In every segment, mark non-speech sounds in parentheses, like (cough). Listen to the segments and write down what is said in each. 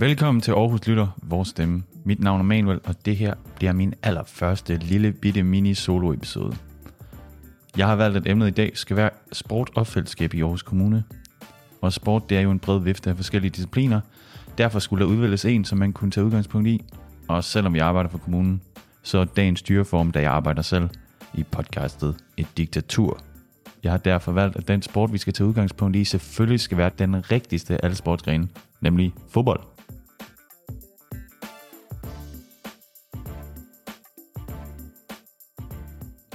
Velkommen til Aarhus Lytter, vores stemme. Mit navn er Manuel, og det her bliver min allerførste lille bitte mini solo episode. Jeg har valgt, at emnet i dag skal være sport og fællesskab i Aarhus Kommune. Og sport det er jo en bred vifte af forskellige discipliner. Derfor skulle der udvælges en, som man kunne tage udgangspunkt i. Og selvom jeg arbejder for kommunen, så er dagens styreform, da jeg arbejder selv, i podcastet Et Diktatur. Jeg har derfor valgt, at den sport, vi skal tage udgangspunkt i, selvfølgelig skal være den rigtigste af alle sportsgrene, nemlig fodbold.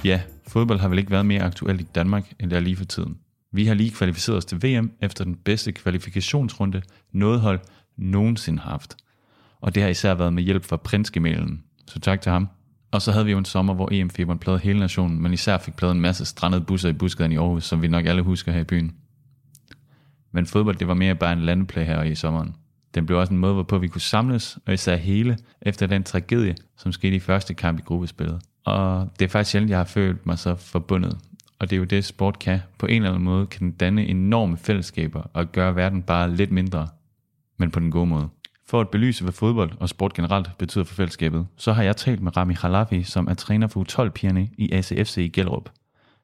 Ja, fodbold har vel ikke været mere aktuelt i Danmark, end det er lige for tiden. Vi har lige kvalificeret os til VM efter den bedste kvalifikationsrunde, noget hold nogensinde har haft. Og det har især været med hjælp fra prinsgemalen. Så tak til ham. Og så havde vi jo en sommer, hvor EM-feberen plade hele nationen, men især fik pladet en masse strandede busser i buskaden i Aarhus, som vi nok alle husker her i byen. Men fodbold, det var mere bare en landeplay her i sommeren. Den blev også en måde, hvorpå vi kunne samles, og især hele, efter den tragedie, som skete i første kamp i gruppespillet. Og det er faktisk sjældent, jeg har følt mig så forbundet. Og det er jo det, sport kan. På en eller anden måde kan den danne enorme fællesskaber og gøre verden bare lidt mindre, men på den gode måde. For at belyse, hvad fodbold og sport generelt betyder for fællesskabet, så har jeg talt med Rami Khalafi, som er træner for U12-pigerne i ACFC i Gellerup,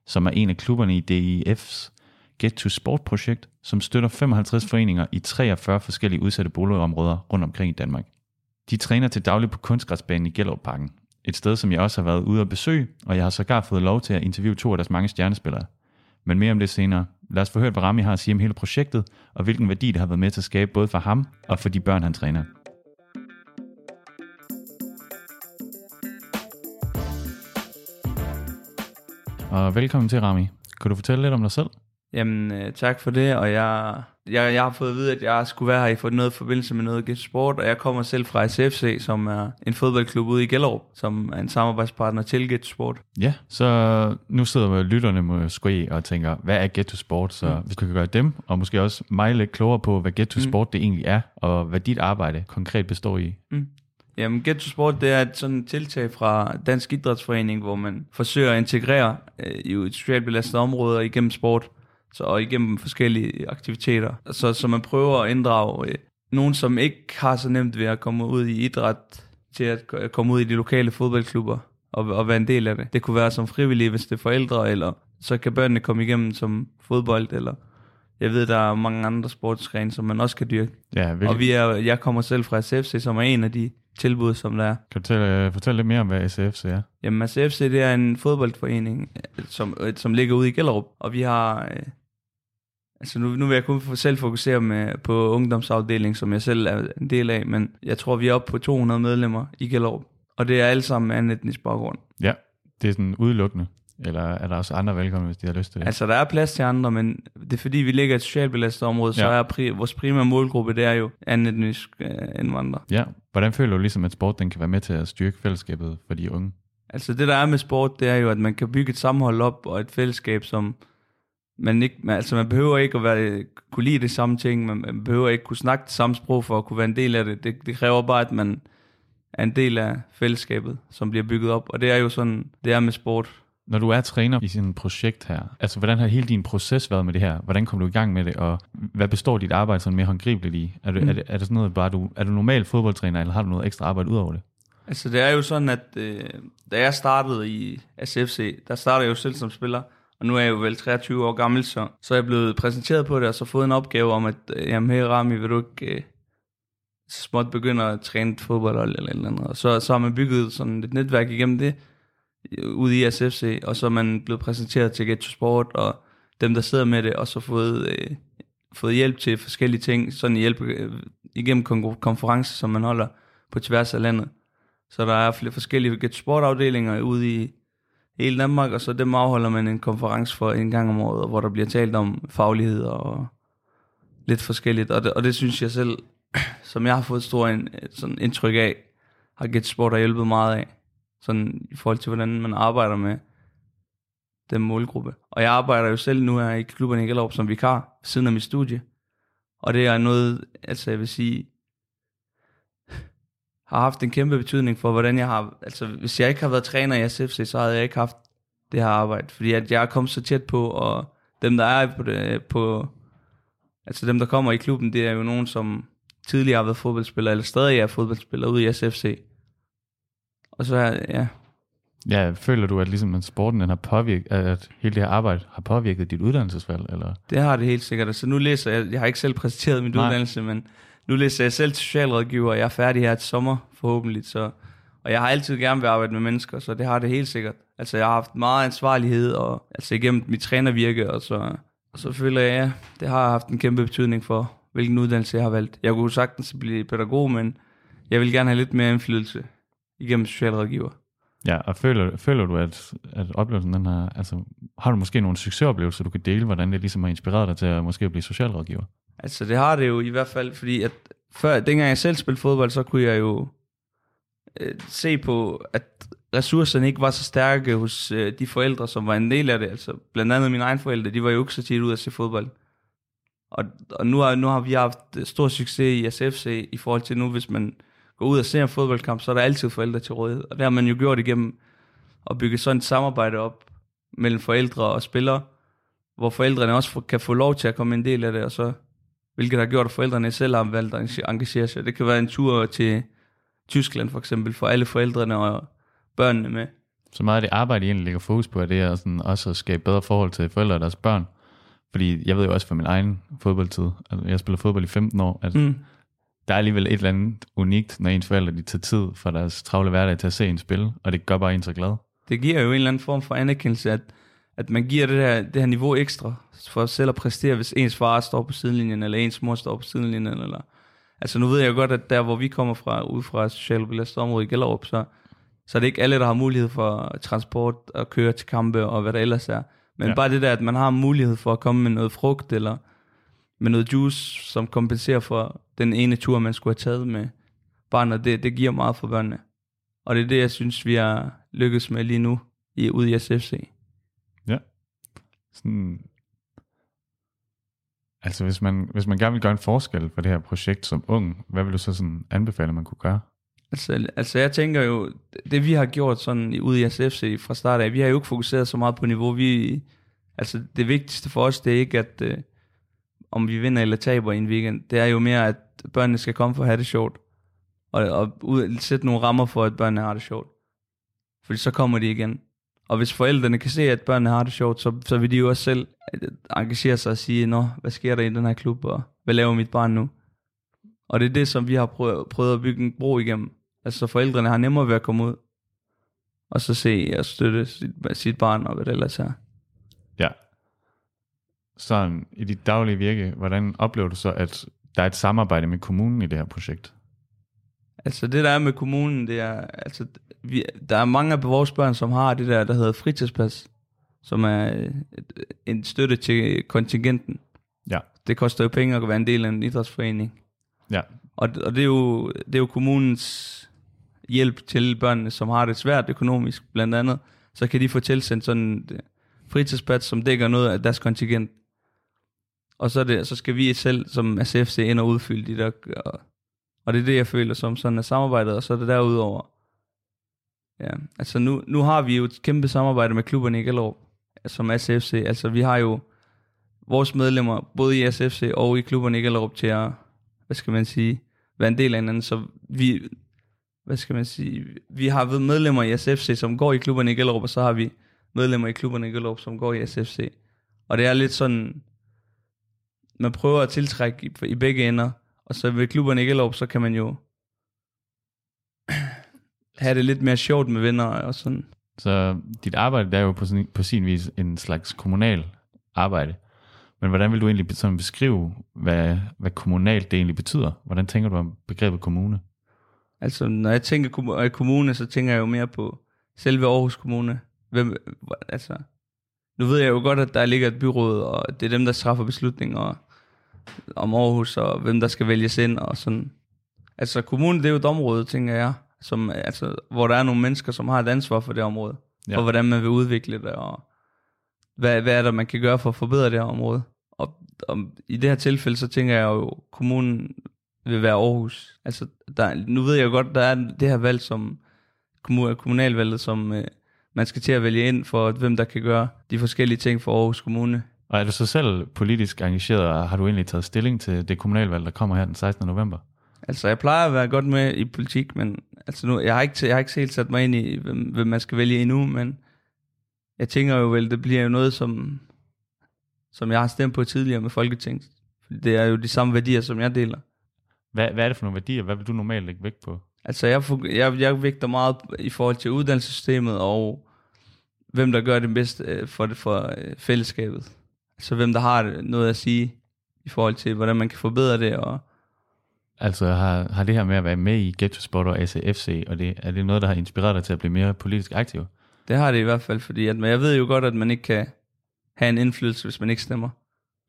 som er en af klubberne i DIF's Get to Sport-projekt, som støtter 55 foreninger i 43 forskellige udsatte boligområder rundt omkring i Danmark. De træner til daglig på kunstgræsbanen i Gellerup Parken, et sted, som jeg også har været ude at besøge, og jeg har sågar fået lov til at interviewe to af deres mange stjernespillere. Men mere om det senere. Lad os få hørt, hvad Rami har at sige om hele projektet, og hvilken værdi det har været med til at skabe både for ham og for de børn, han træner. Og velkommen til, Rami. Kan du fortælle lidt om dig selv? Jamen, øh, tak for det, og jeg, jeg, jeg har fået at vide, at jeg skulle være her i for noget forbindelse med noget Sport, og jeg kommer selv fra SFC, som er en fodboldklub ude i Gellerup, som er en samarbejdspartner til Get Sport. Ja, så nu sidder lytterne måske og tænker, hvad er Get to Sport? Så mm. hvis du kan gøre dem, og måske også mig lidt klogere på, hvad Get to mm. Sport det egentlig er, og hvad dit arbejde konkret består i. Mm. Jamen, Get to Sport, det er et sådan tiltag fra Dansk Idrætsforening, hvor man forsøger at integrere øh, i et socialt belastet områder igennem sport så, og igennem forskellige aktiviteter. Så, så man prøver at inddrage øh, nogen, som ikke har så nemt ved at komme ud i idræt, til at komme ud i de lokale fodboldklubber og, og være en del af det. Det kunne være som frivillige, hvis det er forældre, eller så kan børnene komme igennem som fodbold, eller jeg ved, der er mange andre sportsgrene, som man også kan dyrke. Ja, og vi er, jeg kommer selv fra SFC, som er en af de tilbud, som der er. Kan du fortælle, fortælle lidt mere om, hvad SFC er? Jamen, SFC det er en fodboldforening, som, som ligger ude i Gellerup, og vi har øh, Altså nu, nu vil jeg kun selv fokusere med, på ungdomsafdelingen, som jeg selv er en del af, men jeg tror, vi er oppe på 200 medlemmer i Gellerup. Og det er alle sammen med en etnisk baggrund. Ja, det er sådan udelukkende. Eller er der også andre velkomne, hvis de har lyst til det? Altså, der er plads til andre, men det er fordi, vi ligger i et socialt belastet område, ja. så er pri- vores primære målgruppe, det er jo anden etnisk øh, indvandrere. Ja, hvordan føler du ligesom, at sport den kan være med til at styrke fællesskabet for de unge? Altså, det der er med sport, det er jo, at man kan bygge et sammenhold op og et fællesskab, som man, ikke, man, altså man behøver ikke at være, kunne lide det samme ting, man, man behøver ikke kunne snakke det samme sprog for at kunne være en del af det. det. Det kræver bare, at man er en del af fællesskabet, som bliver bygget op, og det er jo sådan, det er med sport. Når du er træner i sådan et projekt her, altså hvordan har hele din proces været med det her? Hvordan kom du i gang med det, og hvad består dit arbejde sådan mere håndgribeligt i? Er, det, mm. er, det, er det sådan noget, bare du, er du normal fodboldtræner, eller har du noget ekstra arbejde ud over det? Altså det er jo sådan, at øh, da jeg startede i SFC, der startede jeg jo selv som spiller, og nu er jeg jo vel 23 år gammel, så, så er jeg blevet præsenteret på det, og så fået en opgave om, at øh, jamen, hey Rami, vil du ikke øh, småt begynde at træne fodbold eller eller, eller andet. Og så, så har man bygget sådan et netværk igennem det, øh, ude i SFC, og så er man blevet præsenteret til Get to Sport, og dem, der sidder med det, og så fået, øh, fået hjælp til forskellige ting, sådan hjælp øh, igennem konferencer, som man holder på tværs af landet. Så der er flere forskellige Get to Sport afdelinger ude i hele Danmark, og så dem afholder man en konference for en gang om året, hvor der bliver talt om faglighed og lidt forskelligt. Og det, og det synes jeg selv, (clears throat) som jeg har fået stor en, sådan indtryk af, har Get Sport hjulpet meget af. Sådan i forhold til, hvordan man arbejder med den målgruppe. Og jeg arbejder jo selv nu her i klubben i Gellerup som vikar, siden af mit studie. Og det er noget, altså jeg vil sige, har haft en kæmpe betydning for, hvordan jeg har... Altså, hvis jeg ikke har været træner i SFC, så havde jeg ikke haft det her arbejde. Fordi at jeg er kommet så tæt på, og dem, der er på det, på... Altså dem, der kommer i klubben, det er jo nogen, som tidligere har været fodboldspiller, eller stadig er fodboldspiller ude i SFC. Og så, er- ja, Ja, føler du, at ligesom at sporten den har påvirket, at hele det her arbejde har påvirket dit uddannelsesvalg? Eller? det har det helt sikkert. Altså nu læser jeg, jeg har ikke selv præsenteret min Nej. uddannelse, men nu læser jeg selv til socialrådgiver, og jeg er færdig her til sommer, forhåbentlig. Så, og jeg har altid gerne vil arbejde med mennesker, så det har det helt sikkert. Altså jeg har haft meget ansvarlighed, og altså igennem mit trænervirke, og så, og så føler jeg, ja, det har haft en kæmpe betydning for, hvilken uddannelse jeg har valgt. Jeg kunne sagtens blive pædagog, men jeg vil gerne have lidt mere indflydelse igennem socialrådgiver. Ja, og føler, føler du, at, at oplevelsen den her, altså har du måske nogle succesoplevelser, du kan dele, hvordan det ligesom har inspireret dig til at måske blive socialrådgiver? Altså det har det jo i hvert fald, fordi at før, dengang jeg selv spillede fodbold, så kunne jeg jo øh, se på, at ressourcerne ikke var så stærke hos øh, de forældre, som var en del af det. Altså blandt andet mine egne forældre, de var jo ikke så tit ude at se fodbold. Og, og nu, har, nu har vi haft øh, stor succes i SFC i forhold til nu, hvis man går ud og ser en fodboldkamp, så er der altid forældre til rådighed. Og det har man jo gjort igennem at bygge sådan et samarbejde op mellem forældre og spillere, hvor forældrene også kan få lov til at komme en del af det, og så hvilket har gjort, at forældrene selv har valgt at engagere sig. Det kan være en tur til Tyskland for eksempel, for alle forældrene og børnene med. Så meget af det arbejde, I egentlig lægger fokus på, er det er sådan også at skabe bedre forhold til forældre og deres børn. Fordi jeg ved jo også fra min egen fodboldtid, altså jeg spiller fodbold i 15 år, at Mm. der er alligevel et eller andet unikt, når ens forældre de tager tid fra deres travle hverdag til at se en spil, og det gør bare en så glad. Det giver jo en eller anden form for anerkendelse, at, at man giver det her, det her niveau ekstra for selv at præstere, hvis ens far står på sidelinjen, eller ens mor står på sidelinjen. Eller, altså nu ved jeg godt, at der hvor vi kommer fra, ud fra et socialt belastet område i Gellerup, så, så er det ikke alle, der har mulighed for transport og køre til kampe og hvad der ellers er. Men Ja. ja. bare det der, at man har mulighed for at komme med noget frugt, eller med noget juice, som kompenserer for den ene tur, man skulle have taget med barnet, det, det giver meget for børnene. Og det er det, jeg synes, vi har lykkes med lige nu i, ude i SFC. Sådan, altså hvis man, hvis man gerne vil gøre en forskel for det her projekt som ung, hvad vil du så sådan anbefale, man kunne gøre? Altså, altså jeg tænker jo, det vi har gjort sådan ude i SFC fra start af, vi har jo ikke fokuseret så meget på niveau. Vi, altså det vigtigste for os, det er ikke, at øh, om vi vinder eller taber i en weekend. Det er jo mere, at børnene skal komme for at have det sjovt. Og, og ud, sætte nogle rammer for, at børnene har det sjovt. Fordi så kommer de igen. Og hvis forældrene kan se, at børnene har det sjovt, så, så vil de jo også selv øh, engagere sig og sige, Nå, hvad sker der i den her klub, og hvad laver mit barn nu? Og det er det, som vi har prøvet, prøvet at bygge en bro igennem. Altså forældrene har nemmere ved at komme ud, og så se og støtte sit, sit barn, og hvad det ellers er. Ja. Sådan i dit daglige virke, hvordan oplever du så, at der er et samarbejde med kommunen i det her projekt? Altså det der er med kommunen, det er, altså, vi, der er mange af vores børn, som har det der, der hedder fritidspas, som er øh, et- en støtte til kontingenten. Ja. Det koster jo penge at være en del af en idrætsforening. Ja, Og, og det, er jo, det er jo kommunens hjælp til børnene, som har det svært økonomisk, blandt andet. Så kan de få tilsendt sådan et øh, fritidspas, som dækker noget af deres kontingent. Og så, er det, så skal vi selv som ACFC ind og udfylde de der... Og, og det er det, jeg føler som sådan er samarbejdet, og så er det derudover. Ja, altså nu, nu har vi jo et kæmpe samarbejde med klubberne i Gellerup, som SFC. Altså vi har jo vores medlemmer, både i SFC og i klubberne i Gellerup, til at, hvad skal man sige, være en del af hinanden. Så vi, hvad skal man sige, vi har ved medlemmer i SFC, som går i klubberne i Gellerup, og så har vi medlemmer i klubberne i Gellerup, som går i SFC. Og det er lidt sådan, man prøver at tiltrække i, i begge ender, og så ved klubberne i Gellerup, så kan man jo have det lidt mere sjovt med venner og sådan. så dit arbejde det er jo på, sin, på sin vis en slags kommunal arbejde. Men hvordan vil du egentlig sådan beskrive, hvad, hvad kommunalt det egentlig betyder? Hvordan tænker du om begrebet kommune? Altså, når jeg tænker kommu- kommune, så tænker jeg jo mere på selve Aarhus Kommune. Hvem, altså, nu ved jeg jo godt, at der ligger et byråd, og det er dem, der træffer beslutninger om Aarhus, og hvem der skal vælges ind, og sådan. Altså, kommunen, det er jo et område, tænker jeg, som, altså, hvor der er nogle mennesker, som har et ansvar for det område, Ja. og hvordan man vil udvikle det, og hvad, hvad er der, man kan gøre for at forbedre det her område. Og, og i det her tilfælde, så tænker jeg jo, kommunen vil være Aarhus. Altså, der, nu ved jeg godt, der er det her valg, som kommu- kommunalvalget, som øh, man skal til at vælge ind for, hvem der kan gøre de forskellige ting for Aarhus Kommune. Og er du så selv politisk engageret, og har du egentlig taget stilling til det kommunalvalg, der kommer her den 16. november? Altså, jeg plejer at være godt med i politik, men altså nu, jeg har ikke, jeg har ikke helt sat mig ind i, hvem, hvem man skal vælge endnu, men jeg tænker jo vel, det bliver jo noget, som, som jeg har stemt på tidligere med Folketinget. Det er jo de samme værdier, som jeg deler. Hvad, hvad er det for nogle værdier? Hvad vil du normalt lægge vægt på? Altså, jeg, jeg, jeg vægter meget i forhold til uddannelsessystemet, og hvem der gør det bedst øh, for, det, for øh, fællesskabet. Altså, hvem der har noget at sige i forhold til, hvordan man kan forbedre det, og Altså har, har det her med at være med i Ghetto Sport og ACFC, og det, er det noget, der har inspireret dig til at blive mere politisk aktiv? det har det i hvert fald, fordi at, men jeg ved jo godt, at man ikke kan have en indflydelse, hvis man ikke stemmer.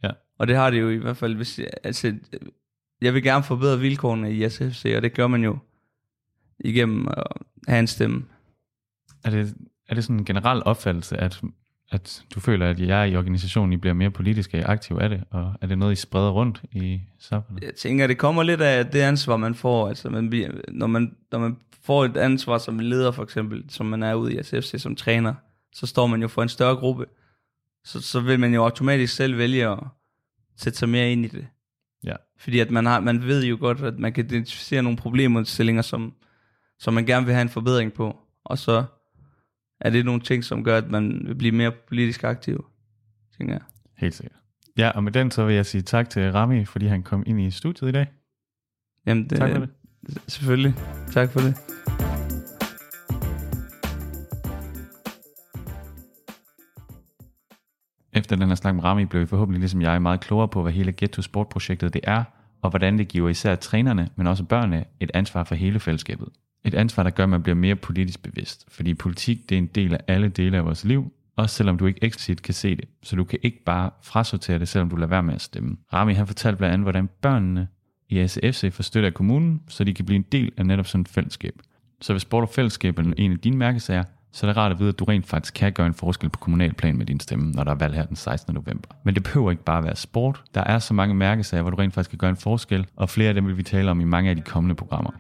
Ja. Og det har det jo i hvert fald, hvis, altså, jeg vil gerne forbedre vilkårene i SFC, og det gør man jo igennem at have en stemme. Er det, er det sådan en generel opfattelse, at, at du føler, at jeg i organisationen I bliver mere politisk aktiv af det, og er det noget, I spreder rundt i samfundet? Jeg tænker, det kommer lidt af det ansvar, man får. Altså, man bliver, når, man, når man får et ansvar som en leder, for eksempel, som man er ude i SFC som træner, så står man jo for en større gruppe. Så, så vil man jo automatisk selv vælge at sætte sig mere ind i det. Ja. Fordi at man, har, man ved jo godt, at man kan identificere nogle problemstillinger, som, som man gerne vil have en forbedring på. Og så er det nogle ting, som gør, at man vil blive mere politisk aktiv, tænker jeg. Helt sikkert. Ja, og med den så vil jeg sige tak til Rami, fordi han kom ind i studiet i dag. Jamen, det, Tak for det. Selvfølgelig. Tak for det. Efter den her snak med Rami blev vi forhåbentlig ligesom jeg meget klogere på, hvad hele Get to Sport-projektet det er, og hvordan det giver især trænerne, men også børnene, et ansvar for hele fællesskabet. Et ansvar, der gør, at man bliver mere politisk bevidst, fordi politik det er en del af alle dele af vores liv, også selvom du ikke eksplicit kan se det, så du kan ikke bare frasortere det, selvom du lader være med at stemme. Rami han fortalte blandt andet, hvordan børnene i SFC får støtte af kommunen, så de kan blive en del af netop sådan et fællesskab. Så hvis sport og fællesskab er en af dine mærkesager, så er det rart at vide, at du rent faktisk kan gøre en forskel på kommunalplan med din stemme, når der er valg her den 16. november. Men det behøver ikke bare være sport. Der er så mange mærkesager, hvor du rent faktisk kan gøre en forskel, og flere af dem vil vi tale om i mange af de kommende programmer.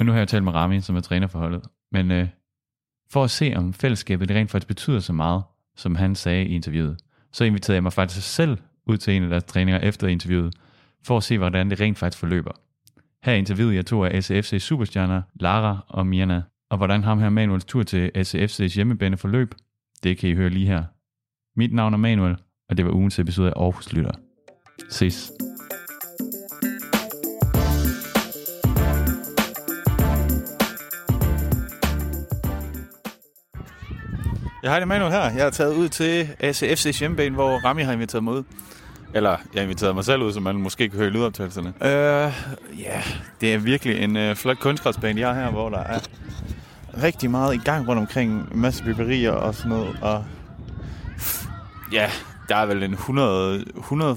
Men nu har jeg talt med Rami, som er træner for holdet. Men øh, for at se, om fællesskabet rent faktisk betyder så meget, som han sagde i interviewet, så inviterede jeg mig faktisk selv ud til en af deres træninger efter interviewet, for at se, hvordan det rent faktisk forløber. Her interviewede jeg to af SFC superstjerner, Lara og Mirna, og hvordan ham her Manuels tur til SFC's hjemmebane forløb, det kan I høre lige her. Mit navn er Manuel, og det var ugens episode af Aarhus Lytter. Ses. Ja, hej, det Manuel her. Jeg er taget ud til ACFC's hjemmebane, hvor Rami har inviteret mig ud. Eller, jeg har inviteret mig selv ud, så man måske kan høre lydoptagelserne. Øh, ja, yeah, det er virkelig en øh, flot kunstgræsbane, jeg har her, hvor der er rigtig meget i gang rundt omkring. En masse byggerier og sådan noget. Og ja, der er vel en 100, 100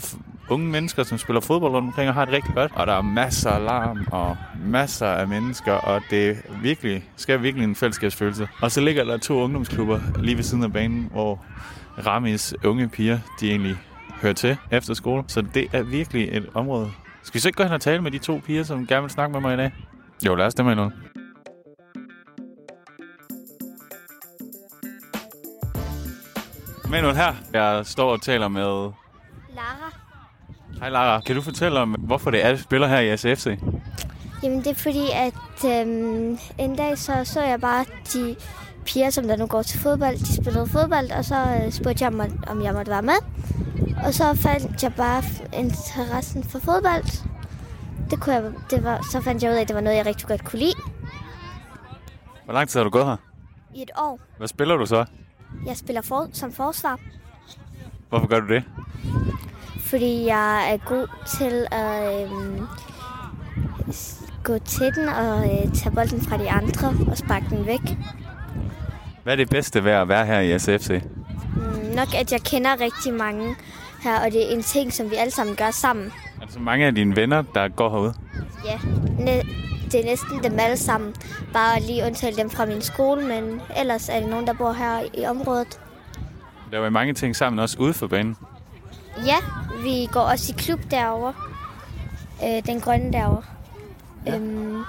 unge mennesker, som spiller fodbold rundt omkring og har det rigtig godt. Og der er masser af larm og masser af mennesker, og det virkelig, skal virkelig en fællesskabsfølelse. Og så ligger der to ungdomsklubber lige ved siden af banen, hvor Ramis unge piger, de egentlig hører til efter skole. Så det er virkelig et område. Skal vi så ikke gå hen og tale med de to piger, som gerne vil snakke med mig i dag? Jo, lad os det med noget. Manuel her. Jeg står og taler med... Lara. Hej Lara. Kan du fortælle om, hvorfor det er, du spiller her i ACFC? Jamen det er fordi, at øhm, en dag så, så jeg bare de piger, som der nu går til fodbold, de spillede fodbold, og så øh, spurgte jeg, mig, om jeg måtte være med. Og så fandt jeg bare interessen for fodbold. Det kunne jeg, det var, så fandt jeg ud af, at det var noget, jeg rigtig godt kunne lide Hvor lang tid har du gået her? i et år. Hvad spiller du så? Jeg spiller for, som forsvar, Hvorfor gør du det? Fordi jeg er god til at s- gå til den og øh, tage bolden fra de andre og sparke den væk. Hvad er det bedste ved at være her i ACFC? Mm, nok, at jeg kender rigtig mange her, og det er en ting, som vi alle sammen gør sammen. Er der så mange af dine venner, der går herude? Ja, det er næsten dem alle sammen. Bare lige undtale dem fra min skole, men ellers er det nogen, der bor her i området. Der var mange ting sammen, også ude for banen. Ja, vi går også i klub derovre. Øh, den grønne derovre. Ja. Øhm,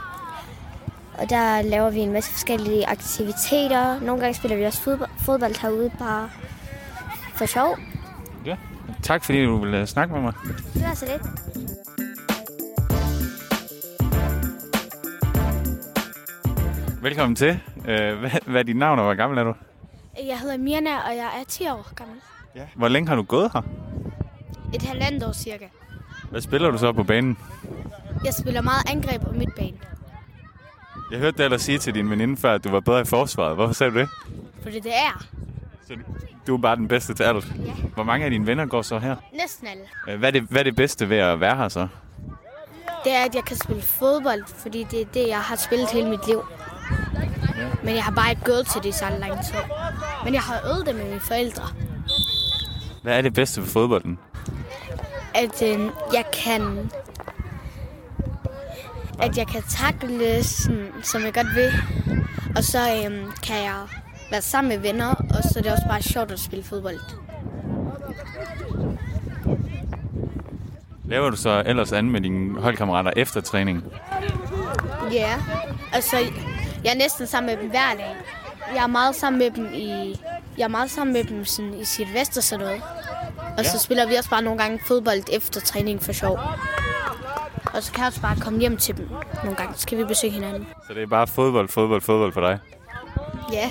og der laver vi en masse forskellige aktiviteter. Nogle gange spiller vi også fodbold, fodbold herude, bare for sjov. Ja. Tak fordi du ville snakke med mig. Det var så lidt. Velkommen til. Øh, (laughs) hvad, hvad er dit navn, og hvor gammel er du? Jeg hedder Mirna, og jeg er 10 år gammel. Ja. Hvor længe har du gået her? Et halvandet år cirka. Hvad spiller du så på banen? Jeg spiller meget angreb på midtbanen. Jeg hørte dig ellers sige til din veninde før, at du var bedre i forsvaret. Hvorfor sagde du det? Fordi det er Så du er bare den bedste til alt. Ja. Hvor mange af dine venner går så her? næsten alle. Øh, Hvad er, det, hvad er det bedste ved at være her så? Det er, at jeg kan spille fodbold, fordi det er det, jeg har spillet hele mit liv. Men jeg har bare ikke gået til det i så lang tid. Men jeg har øvet det med mine forældre. Hvad er det bedste ved fodbolden? At øh, jeg kan... At jeg kan takle, sådan, som jeg godt vil. Og så øh, kan jeg være sammen med venner, og så er det også bare sjovt at spille fodbold. Laver du så ellers andet med dine holdkammerater efter træning? Ja, yeah. altså jeg er næsten sammen med dem hver dag. Jeg er meget sammen med dem i, jeg er meget sammen med dem sådan, i sit vest og sådan noget. Og så Ja. spiller vi også bare nogle gange fodbold efter træning for sjov. Og så kan jeg også bare komme hjem til dem nogle gange. Så kan vi besøge hinanden. Så det er bare fodbold, fodbold, fodbold for dig? Ja,